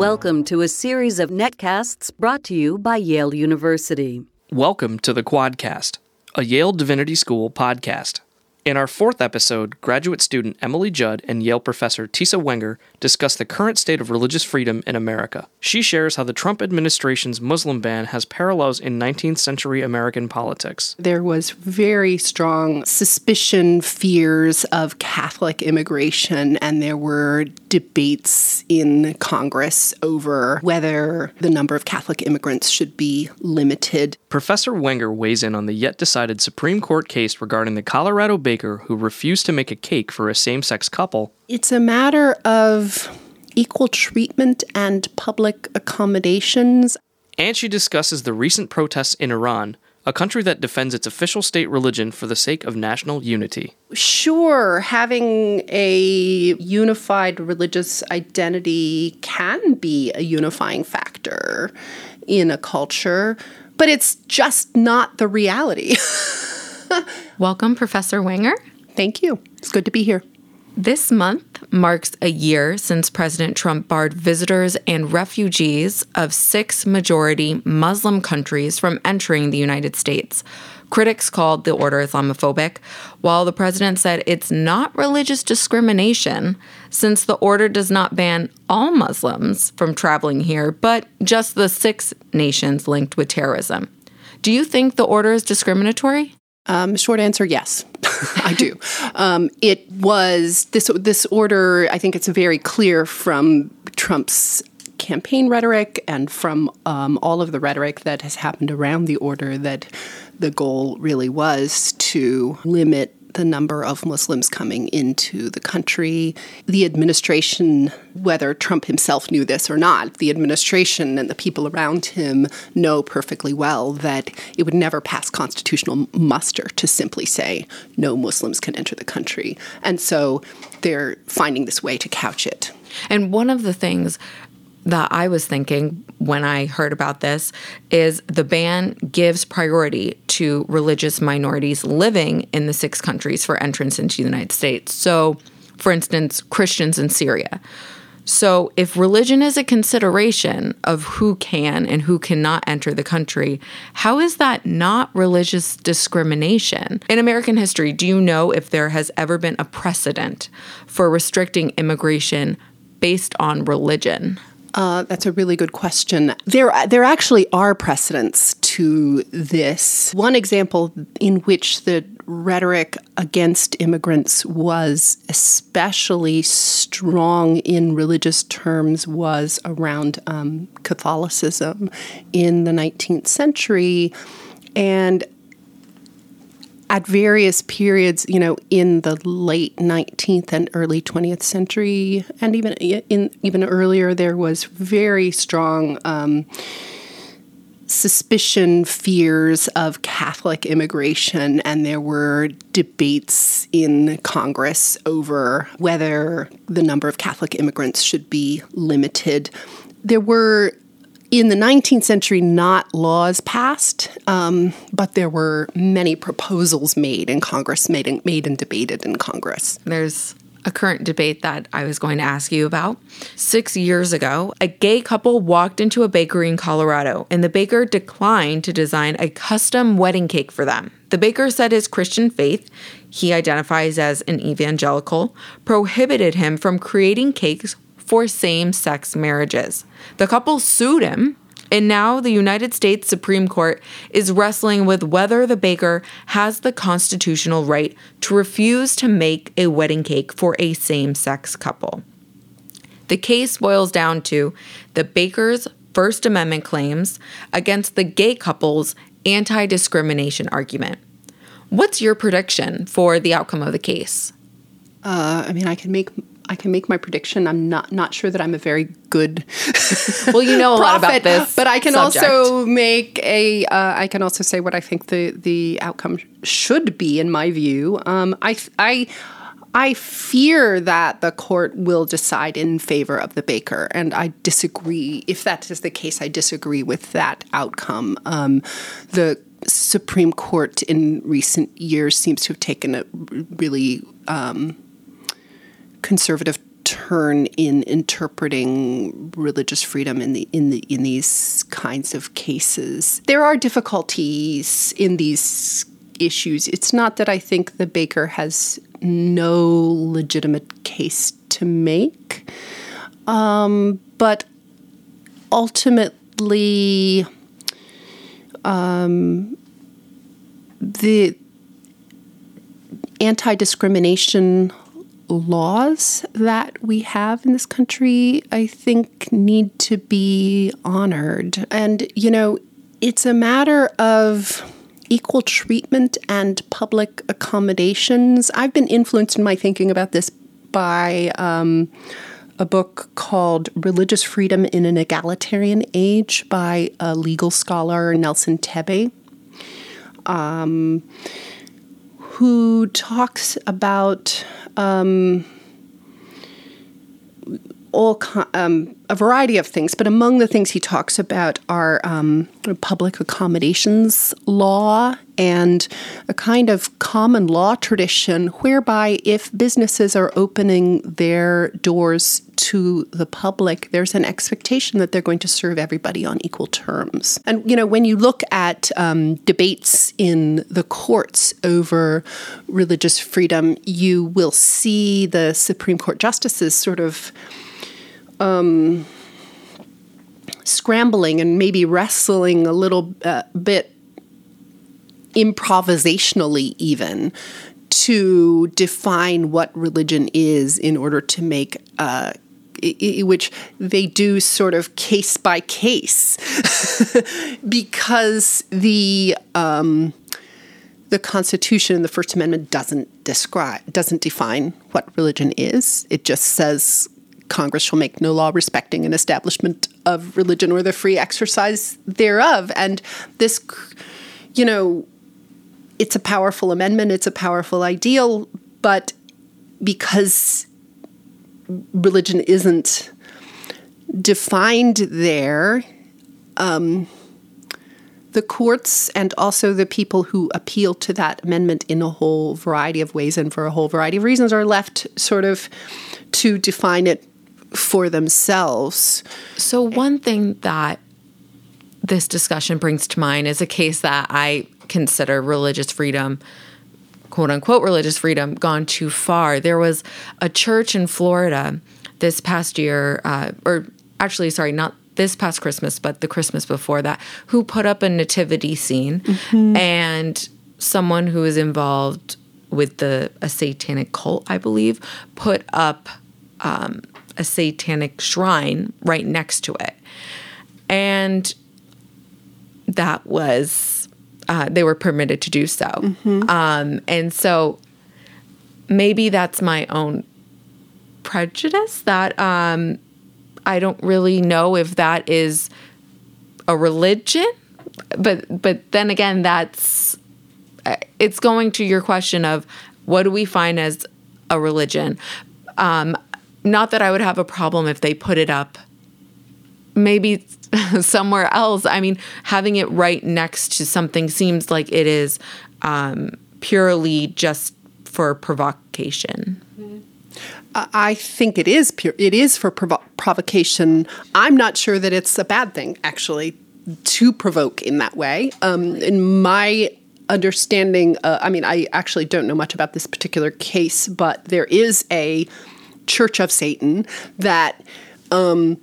Welcome to a series of netcasts brought to you by Yale University. Welcome to the Quadcast, a Yale Divinity School podcast. In our fourth episode, graduate student Emily Judd and Yale professor Tisa Wenger discuss the current state of religious freedom in America. She shares how the Trump administration's Muslim ban has parallels in 19th century American politics. There was very strong suspicion, fears of Catholic immigration, and there were debates in Congress over whether the number of Catholic immigrants should be limited. Professor Wenger weighs in on the yet decided Supreme Court case regarding the Colorado baker who refused to make a cake for a same sex couple. It's a matter of equal treatment and public accommodations. And she discusses the recent protests in Iran, a country that defends its official state religion for the sake of national unity. Sure, having a unified religious identity can be a unifying factor in a culture, but it's just not the reality. Welcome, Professor Wenger. Thank you. It's good to be here. This month marks a year since President Trump barred visitors and refugees of six majority Muslim countries from entering the United States. Critics called the order Islamophobic, while the president said it's not religious discrimination since the order does not ban all Muslims from traveling here, but just the six nations linked with terrorism. Do you think the order is discriminatory? Um, short answer, yes, I do. Um, it was this this order. I think it's very clear from Trump's campaign rhetoric and from um, all of the rhetoric that has happened around the order that the goal really was to limit the number of Muslims coming into the country. The administration, whether Trump himself knew this or not, the administration and the people around him know perfectly well that it would never pass constitutional muster to simply say no Muslims can enter the country. And so they're finding this way to couch it. And one of the things that I was thinking when I heard about this is the ban gives priority to religious minorities living in the six countries for entrance into the United States. So, for instance, Christians in Syria. So, if religion is a consideration of who can and who cannot enter the country, how is that not religious discrimination? In American history, do you know if there has ever been a precedent for restricting immigration based on religion? Uh, that's a really good question. There, there actually are precedents to this. One example in which the rhetoric against immigrants was especially strong in religious terms was around um, Catholicism in the 19th century. And at various periods, you know, in the late 19th and early 20th century, and even in even earlier, there was very strong um, suspicion, fears of Catholic immigration, and there were debates in Congress over whether the number of Catholic immigrants should be limited. There were in the 19th century, not laws passed, um, but there were many proposals made in Congress, made and, made and debated in Congress. There's a current debate that I was going to ask you about. Six years ago, a gay couple walked into a bakery in Colorado, and the baker declined to design a custom wedding cake for them. The baker said his Christian faith, he identifies as an evangelical, prohibited him from creating cakes for same sex marriages. The couple sued him, and now the United States Supreme Court is wrestling with whether the baker has the constitutional right to refuse to make a wedding cake for a same sex couple. The case boils down to the baker's First Amendment claims against the gay couple's anti discrimination argument. What's your prediction for the outcome of the case? Uh, I mean, I can make I can make my prediction. I'm not not sure that I'm a very good. well, you know a lot about this, but I can subject. also make a. Uh, I can also say what I think the the outcome should be, in my view. Um, I I. I fear that the court will decide in favor of the baker, and I disagree. If that is the case, I disagree with that outcome. Um, the Supreme Court in recent years seems to have taken a really um, conservative turn in interpreting religious freedom in the in the in these kinds of cases. There are difficulties in these issues. It's not that I think the baker has no legitimate case to make, um, but ultimately, um, the anti discrimination laws that we have in this country, I think, need to be honored. And, you know, it's a matter of equal treatment and public accommodations. I've been influenced in my thinking about this by um, a book called Religious Freedom in an Egalitarian Age by a legal scholar, Nelson Tebbe. Um, who talks about um, all um, a variety of things, but among the things he talks about are um, public accommodations law and a kind of common law tradition whereby if businesses are opening their doors to the public, there's an expectation that they're going to serve everybody on equal terms. And you know, when you look at um, debates in the courts over religious freedom, you will see the Supreme Court justices sort of um, scrambling and maybe wrestling a little uh, bit improvisationally, even to define what religion is in order to make uh, which they do sort of case by case because the um, the Constitution and the First Amendment doesn't describe doesn't define what religion is. It just says Congress shall make no law respecting an establishment of religion or the free exercise thereof. And this, you know, it's a powerful amendment, it's a powerful ideal, but because religion isn't defined there, um, the courts and also the people who appeal to that amendment in a whole variety of ways and for a whole variety of reasons are left sort of to define it for themselves. So, one thing that this discussion brings to mind is a case that I consider religious freedom, quote unquote, religious freedom, gone too far. There was a church in Florida this past year, uh, or actually, sorry, not this past Christmas, but the Christmas before that, who put up a nativity scene mm-hmm. and someone who is involved with the a satanic cult, I believe, put up um, a satanic shrine right next to it. And that was, uh, they were permitted to do so. Mm-hmm. Um, and so maybe that's my own prejudice that um, I don't really know if that is a religion. But but then again, that's it's going to your question of what do we find as a religion. Um, not that I would have a problem if they put it up maybe somewhere else. I mean, having it right next to something seems like it is um, purely just for provocation. I think it is pure. It is for provo- provocation. I'm not sure that it's a bad thing, actually, to provoke in that way. Um, in my understanding, uh, I mean, I actually don't know much about this particular case, but there is a Church of Satan that um,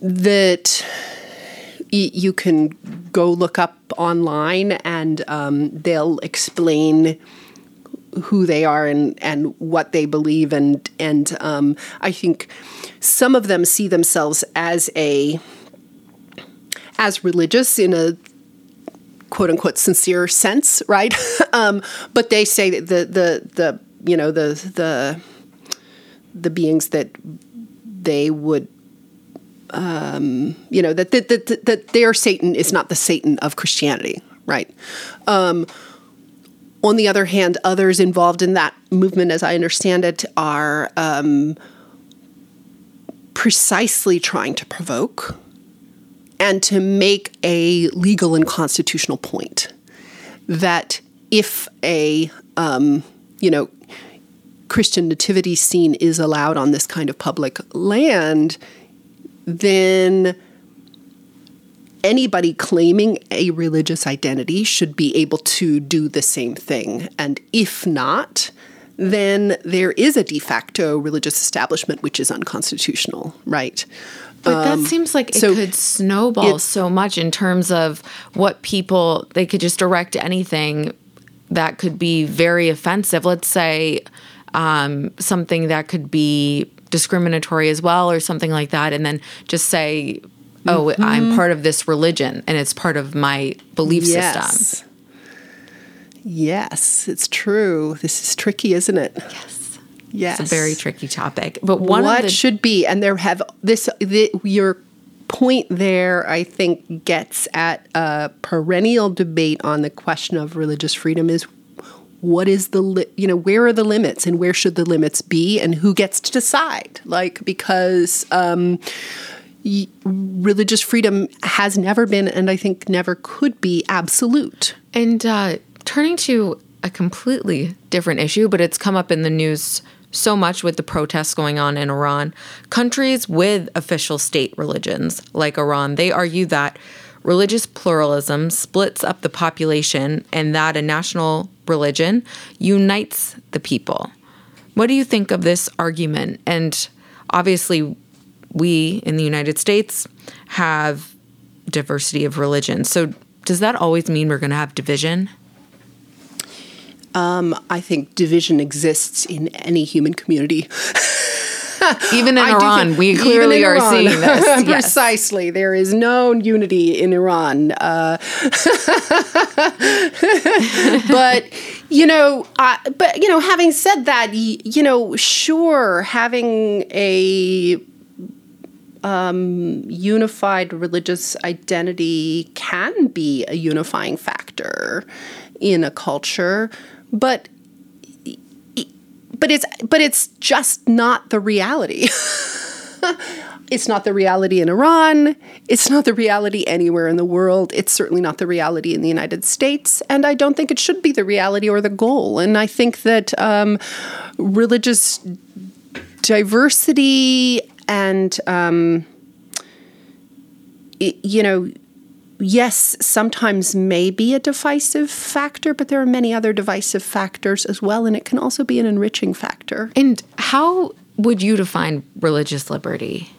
that y- you can go look up online and um, they'll explain who they are and, and what they believe and and um, I think some of them see themselves as a as religious in a quote unquote sincere sense, right? um, but they say that the the the you know the the the beings that they would um, you know that, that that that their Satan is not the Satan of Christianity, right? Um, on the other hand, others involved in that movement, as I understand it, are um, precisely trying to provoke and to make a legal and constitutional point that if a um, you know Christian nativity scene is allowed on this kind of public land, then anybody claiming a religious identity should be able to do the same thing. And if not, then there is a de facto religious establishment which is unconstitutional, right? But that um, seems like it so could snowball so much in terms of what people they could just direct anything that could be very offensive. Let's say um, something that could be discriminatory as well, or something like that, and then just say, "Oh, Mm-hmm. I'm part of this religion, and it's part of my belief system." Yes. Yes, it's true. This is tricky, isn't it? Yes, Yes. it's a very tricky topic. But one what of the should be, and there have this the, your point there. I think gets at a perennial debate on the question of religious freedom is what is the li- you know where are the limits and where should the limits be and who gets to decide like because um, religious freedom has never been and I think never could be absolute. And uh, turning to a completely different issue, but it's come up in the news so much with the protests going on in Iran. Countries with official state religions, like Iran, they argue that religious pluralism splits up the population and that a national religion unites the people. What do you think of this argument? And obviously, we in the United States have diversity of religion. So, does that always mean we're going to have division? Um, I think division exists in any human community. Even in I Iran, think- we clearly are Iran. seeing this. Yes. Precisely. There is no unity in Iran. Uh, but, you know, uh, but, you know, having said that, you know, sure, having a um, unified religious identity can be a unifying factor in a culture, but but it's but it's just not the reality. it's not the reality in Iran. It's not the reality anywhere in the world. It's certainly not the reality in the United States, and I don't think it should be the reality or the goal. And I think that um, religious diversity and um, you know yes, sometimes may be a divisive factor, but there are many other divisive factors as well, and it can also be an enriching factor. And how would you define religious liberty?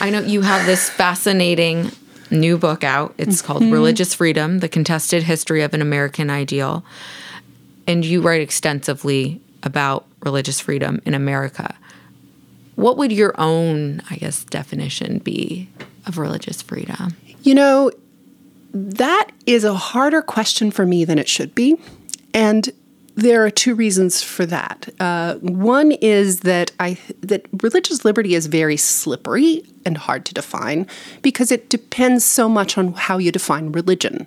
I know you have this fascinating new book out. It's called mm-hmm. Religious Freedom The Contested History of an American Ideal. And you write extensively about religious freedom in America. What would your own, I guess, definition be of religious freedom? You know, that is a harder question for me than it should be. And there are two reasons for that. Uh, one is that I that religious liberty is very slippery and hard to define because it depends so much on how you define religion.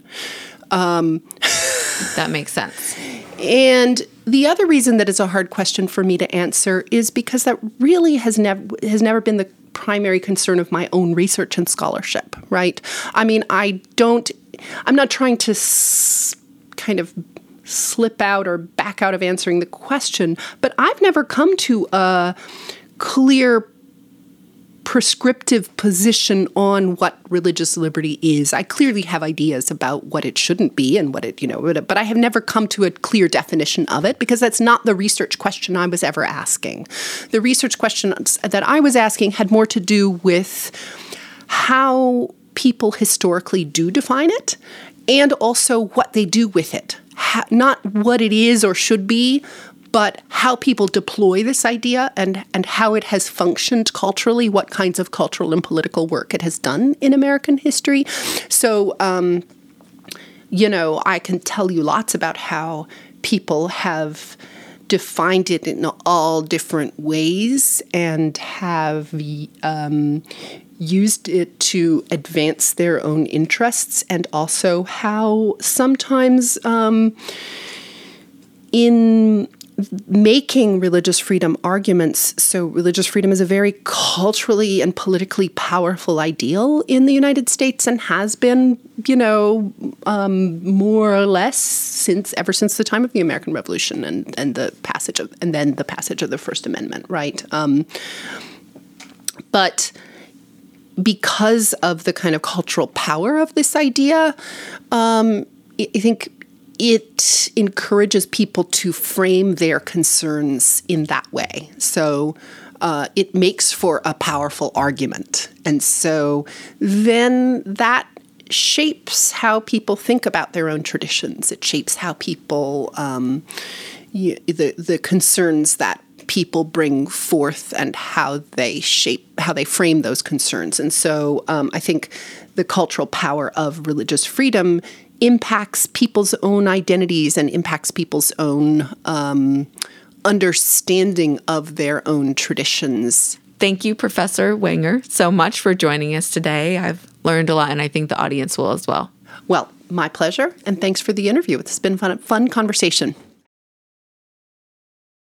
That makes sense. And the other reason that it's a hard question for me to answer is because that really has never has never been the primary concern of my own research and scholarship, right? I mean, I don't I'm not trying to s- kind of slip out or back out of answering the question, but I've never come to a clear prescriptive position on what religious liberty is. I clearly have ideas about what it shouldn't be and what it, you know, but I have never come to a clear definition of it because that's not the research question I was ever asking. The research questions that I was asking had more to do with how people historically do define it and also what they do with it. Ha- not what it is or should be, but how people deploy this idea and, and how it has functioned culturally, what kinds of cultural and political work it has done in American history. So, um, you know, I can tell you lots about how people have defined it in all different ways and have um, used it to advance their own interests, and also how sometimes um, in making religious freedom arguments. So, religious freedom is a very culturally and politically powerful ideal in the United States and has been, you know, um, more or less since ever since the time of the American Revolution and, and the passage of and then the passage of the First Amendment, right? Um, but because of the kind of cultural power of this idea, um, I think it encourages people to frame their concerns in that way. So uh, it makes for a powerful argument. And so then that shapes how people think about their own traditions. It shapes how people, um, you, the, the concerns that people bring forth and how they shape, how they frame those concerns. And so um, I think the cultural power of religious freedom impacts people's own identities and impacts people's own um, understanding of their own traditions. Thank you, Professor Wenger, so much for joining us today. I've learned a lot, and I think the audience will as well. Well, my pleasure, and thanks for the interview. It's been fun, fun conversation.